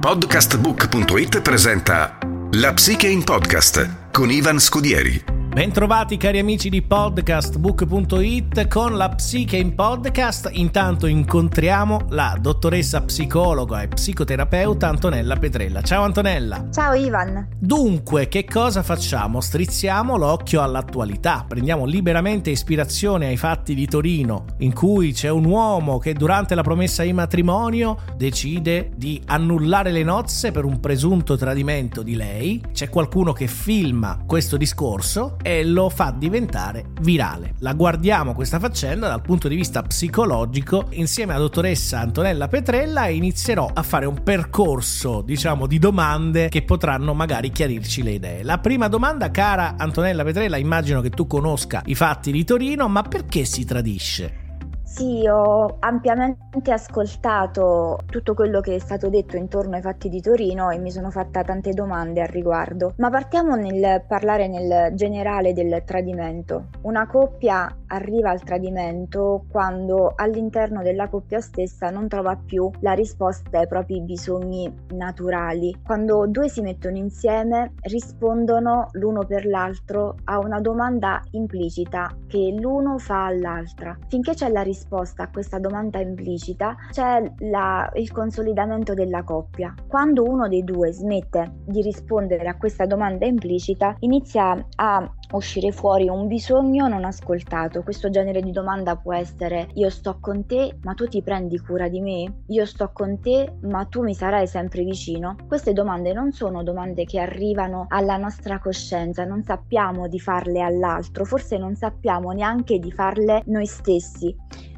Podcastbook.it presenta La Psiche in Podcast con Ivan Scudieri. Bentrovati cari amici di podcastbook.it con la psiche in podcast. Intanto incontriamo la dottoressa psicologa e psicoterapeuta Antonella Petrella. Ciao Antonella. Ciao Ivan. Dunque, che cosa facciamo? Strizziamo l'occhio all'attualità, prendiamo liberamente ispirazione ai fatti di Torino, in cui c'è un uomo che durante la promessa di matrimonio decide di annullare le nozze per un presunto tradimento di lei. C'è qualcuno che filma questo discorso e lo fa diventare virale. La guardiamo questa faccenda dal punto di vista psicologico insieme alla dottoressa Antonella Petrella inizierò a fare un percorso, diciamo, di domande che potranno magari chiarirci le idee. La prima domanda, cara Antonella Petrella, immagino che tu conosca i fatti di Torino, ma perché si tradisce? Sì, ho ampiamente ascoltato tutto quello che è stato detto intorno ai fatti di Torino e mi sono fatta tante domande al riguardo. Ma partiamo nel parlare nel generale del tradimento. Una coppia arriva al tradimento quando all'interno della coppia stessa non trova più la risposta ai propri bisogni naturali. Quando due si mettono insieme rispondono l'uno per l'altro a una domanda implicita che l'uno fa all'altra. Finché c'è la risposta risposta a questa domanda implicita c'è la, il consolidamento della coppia. Quando uno dei due smette di rispondere a questa domanda implicita, inizia a uscire fuori un bisogno non ascoltato. Questo genere di domanda può essere io sto con te, ma tu ti prendi cura di me? Io sto con te, ma tu mi sarai sempre vicino? Queste domande non sono domande che arrivano alla nostra coscienza, non sappiamo di farle all'altro, forse non sappiamo neanche di farle noi stessi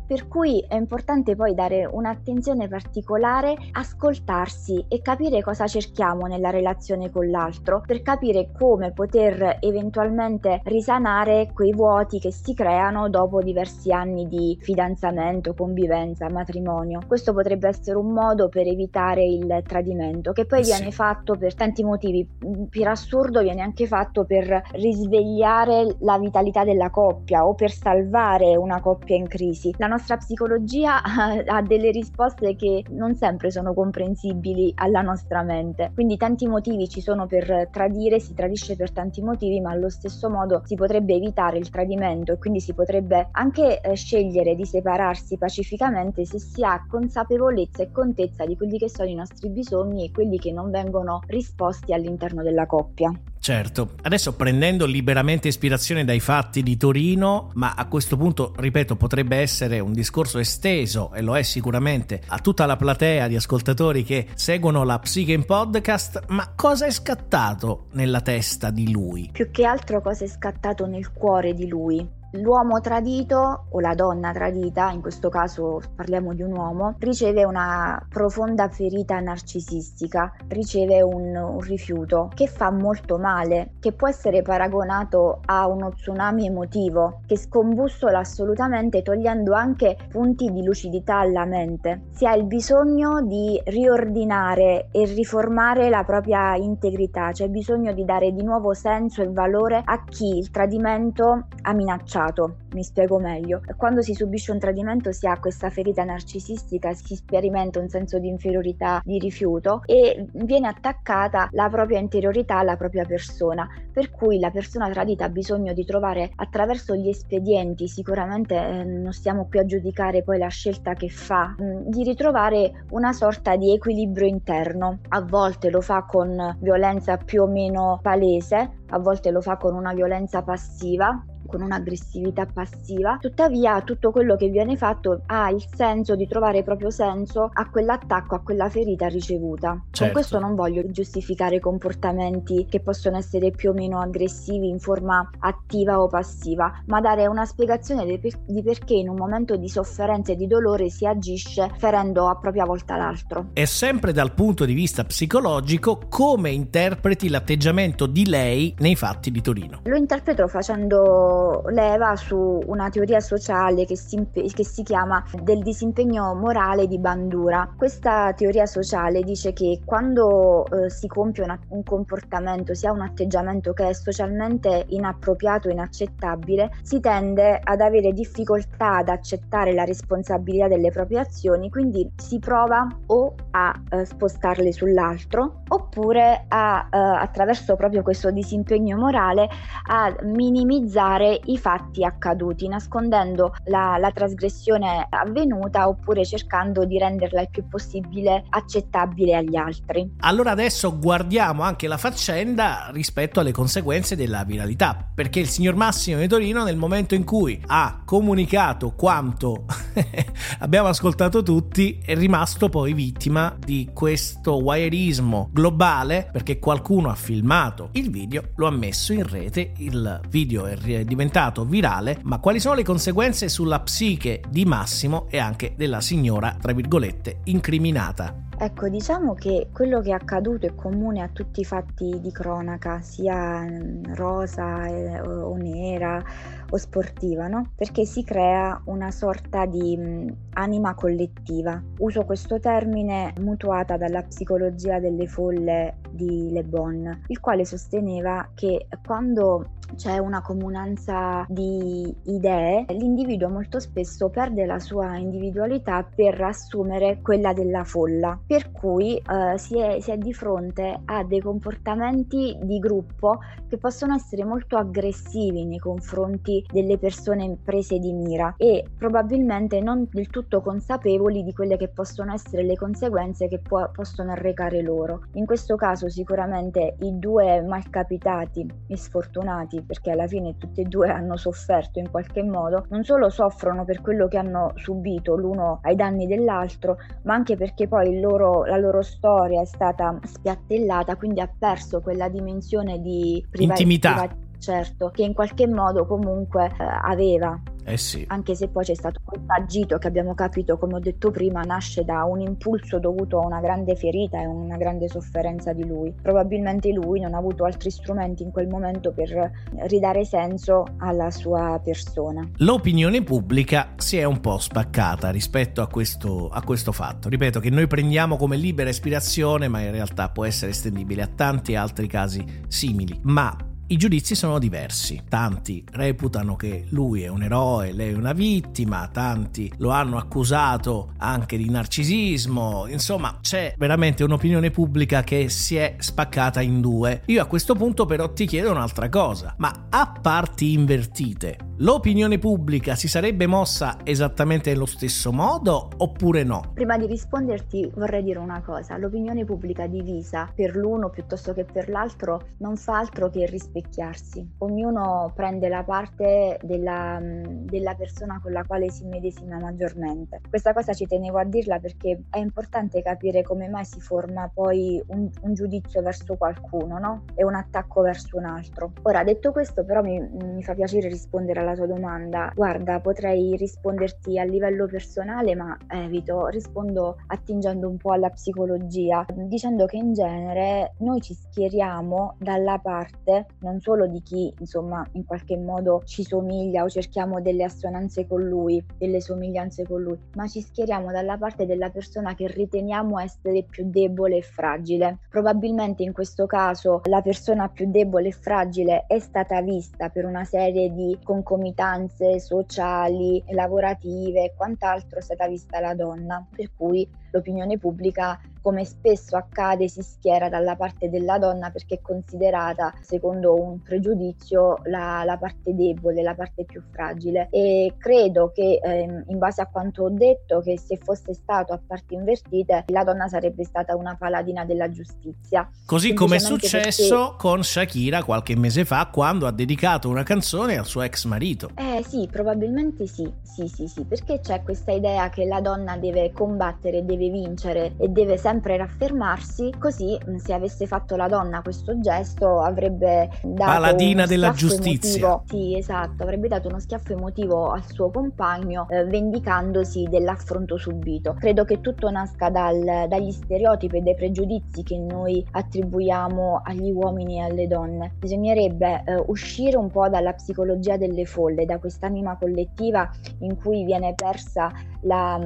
per cui è importante poi dare un'attenzione particolare, ascoltarsi e capire cosa cerchiamo nella relazione con l'altro per capire come poter eventualmente risanare quei vuoti che si creano dopo diversi anni di fidanzamento, convivenza, matrimonio. Questo potrebbe essere un modo per evitare il tradimento, che poi sì. viene fatto per tanti motivi. Per assurdo viene anche fatto per risvegliare la vitalità della coppia o per salvare una coppia in crisi. La nostra psicologia ha delle risposte che non sempre sono comprensibili alla nostra mente. Quindi tanti motivi ci sono per tradire, si tradisce per tanti motivi, ma allo stesso modo si potrebbe evitare il tradimento e quindi si potrebbe anche eh, scegliere di separarsi pacificamente se si ha consapevolezza e contezza di quelli che sono i nostri bisogni e quelli che non vengono risposti all'interno della coppia. Certo, adesso prendendo liberamente ispirazione dai fatti di Torino, ma a questo punto, ripeto, potrebbe essere un discorso esteso, e lo è sicuramente, a tutta la platea di ascoltatori che seguono la Psiche in podcast, ma cosa è scattato nella testa di lui? Più che altro cosa è scattato nel cuore di lui l'uomo tradito o la donna tradita, in questo caso parliamo di un uomo, riceve una profonda ferita narcisistica, riceve un, un, rifiuto che fa molto male, che può essere paragonato a uno tsunami emotivo che scombussola assolutamente togliendo anche punti di lucidità alla mente. Si ha il bisogno di riordinare e riformare la propria integrità, c'è bisogno di dare di nuovo senso e valore a chi il tradimento ha minacciato rifiutato. Mi spiego meglio. Quando si subisce un tradimento si ha questa ferita narcisistica, si sperimenta un senso di inferiorità, di rifiuto e viene attaccata la propria interiorità alla propria persona, per cui la persona tradita ha bisogno di trovare attraverso gli espedienti, sicuramente eh, non stiamo qui a giudicare poi la scelta che fa, mh, mm, di ritrovare una sorta di equilibrio interno. A volte lo fa con violenza più o meno palese, a volte lo fa con una violenza passiva con un'aggressività passiva, tuttavia tutto quello che viene fatto ha il senso di trovare proprio senso a quell'attacco, a quella ferita ricevuta. Certo. Con questo non voglio giustificare comportamenti che possono essere più o meno aggressivi in forma attiva o passiva, ma dare una spiegazione di perché in un momento di sofferenza e di dolore si agisce ferendo a propria volta l'altro. E sempre dal punto di vista psicologico, come interpreti l'atteggiamento di lei nei fatti di Torino? Lo interpreto facendo leva su una teoria sociale che si, che si chiama del disimpegno morale di Bandura. Questa teoria sociale dice che quando eh, si compie una, un comportamento, si ha un atteggiamento che è socialmente inappropriato, inaccettabile, si tende ad avere difficoltà ad accettare la responsabilità delle proprie azioni, quindi si prova o a eh, spostarle sull'altro oppure a, eh, attraverso proprio questo disimpegno morale a minimizzare i fatti accaduti, nascondendo la, la trasgressione avvenuta oppure cercando di renderla il più possibile accettabile agli altri. Allora adesso guardiamo anche la faccenda rispetto alle conseguenze della viralità, perché il signor Massimo di Torino nel momento in cui ha comunicato quanto abbiamo ascoltato tutti è rimasto poi vittima di questo wireismo globale perché qualcuno ha filmato il video, lo ha messo in rete, il video è diventato virale, ma quali sono le conseguenze sulla psiche di Massimo e anche della signora, tra virgolette, incriminata? Ecco, diciamo che quello che è accaduto è comune a tutti i fatti di cronaca, sia rosa eh, o nera o sportiva, no? Perché si crea una sorta di mh, anima collettiva. Uso questo termine mutuata dalla psicologia delle folle di Le Bon, il quale sosteneva che quando c'è una comunanza di idee, l'individuo molto spesso perde la sua individualità per assumere quella della folla, per cui eh, si, è, si, è, di fronte a dei comportamenti di gruppo che possono essere molto aggressivi nei confronti delle persone prese di mira e probabilmente non del tutto consapevoli di quelle che possono essere le conseguenze che può, possono arrecare loro. In questo caso sicuramente i due malcapitati e sfortunati, perché alla fine tutti e due hanno sofferto in qualche modo, non solo soffrono per quello che hanno subito l'uno ai danni dell'altro, ma anche perché poi loro, la loro storia è stata spiattellata, quindi ha perso quella dimensione di priva- intimità. Priva- certo, che in qualche modo comunque eh, aveva. Eh sì. Anche se poi c'è stato questo agito che abbiamo capito, come ho detto prima, nasce da un impulso dovuto a una grande ferita e una grande sofferenza di lui. Probabilmente lui non ha avuto altri strumenti in quel momento per ridare senso alla sua persona. L'opinione pubblica si è un po' spaccata rispetto a questo, a questo fatto. Ripeto che noi prendiamo come libera ispirazione, ma in realtà può essere estendibile a tanti altri casi simili. Ma i giudizi sono diversi. Tanti reputano che lui è un eroe, lei è una vittima, tanti lo hanno accusato anche di narcisismo. Insomma, c'è veramente un'opinione pubblica che si è spaccata in due. Io a questo punto però ti chiedo un'altra cosa. Ma a parti invertite, l'opinione pubblica si sarebbe mossa esattamente nello stesso modo oppure no? Prima di risponderti vorrei dire una cosa. L'opinione pubblica divisa per l'uno piuttosto che per l'altro non fa altro che rispecchiare rispecchiarsi. Ognuno prende la parte della, della persona con la quale si medesima maggiormente. Questa cosa ci tenevo a dirla perché è importante capire come mai si forma poi un, un giudizio verso qualcuno, no? E un attacco verso un altro. Ora, detto questo, però mi, mi fa piacere rispondere alla tua domanda. Guarda, potrei risponderti a livello personale, ma evito, rispondo attingendo un po' alla psicologia, dicendo che in genere noi ci schieriamo dalla parte non solo di chi insomma in qualche modo ci somiglia o cerchiamo delle assonanze con lui, delle somiglianze con lui, ma ci schieriamo dalla parte della persona che riteniamo essere più debole e fragile. Probabilmente in questo caso la persona più debole e fragile è stata vista per una serie di concomitanze sociali, lavorative e quant'altro è stata vista la donna, per cui l'opinione pubblica come spesso accade, si schiera dalla parte della donna perché è considerata, secondo un pregiudizio, la, la parte debole, la parte più fragile. E credo che, ehm, in base a quanto ho detto, che se fosse stato a parti invertite, la donna sarebbe stata una paladina della giustizia. Così come è successo perché... con Shakira qualche mese fa, quando ha dedicato una canzone al suo ex marito. Eh sì, probabilmente sì, sì, sì, sì, perché c'è questa idea che la donna deve combattere, deve vincere e deve sempre raffermarsi, così se avesse fatto la donna questo gesto avrebbe dato paladina della giustizia. Emotivo. Sì, esatto, avrebbe dato uno schiaffo emotivo al suo compagno eh, vendicandosi dell'affronto subito. Credo che tutto nasca dal, dagli stereotipi e dai pregiudizi che noi attribuiamo agli uomini e alle donne. Bisognerebbe eh, uscire un po' dalla psicologia delle folle, da quest'anima collettiva in cui viene persa la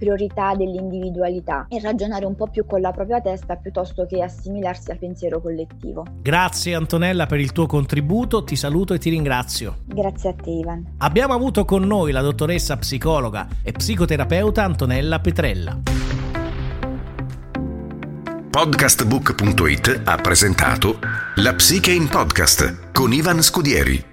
priorità dell'individualità e ragionare un po' più con la propria testa piuttosto che assimilarsi al pensiero collettivo. Grazie Antonella per il tuo contributo, ti saluto e ti ringrazio. Grazie a te Ivan. Abbiamo avuto con noi la dottoressa psicologa e psicoterapeuta Antonella Petrella. Podcastbook.it ha presentato La Psiche in Podcast con Ivan Scudieri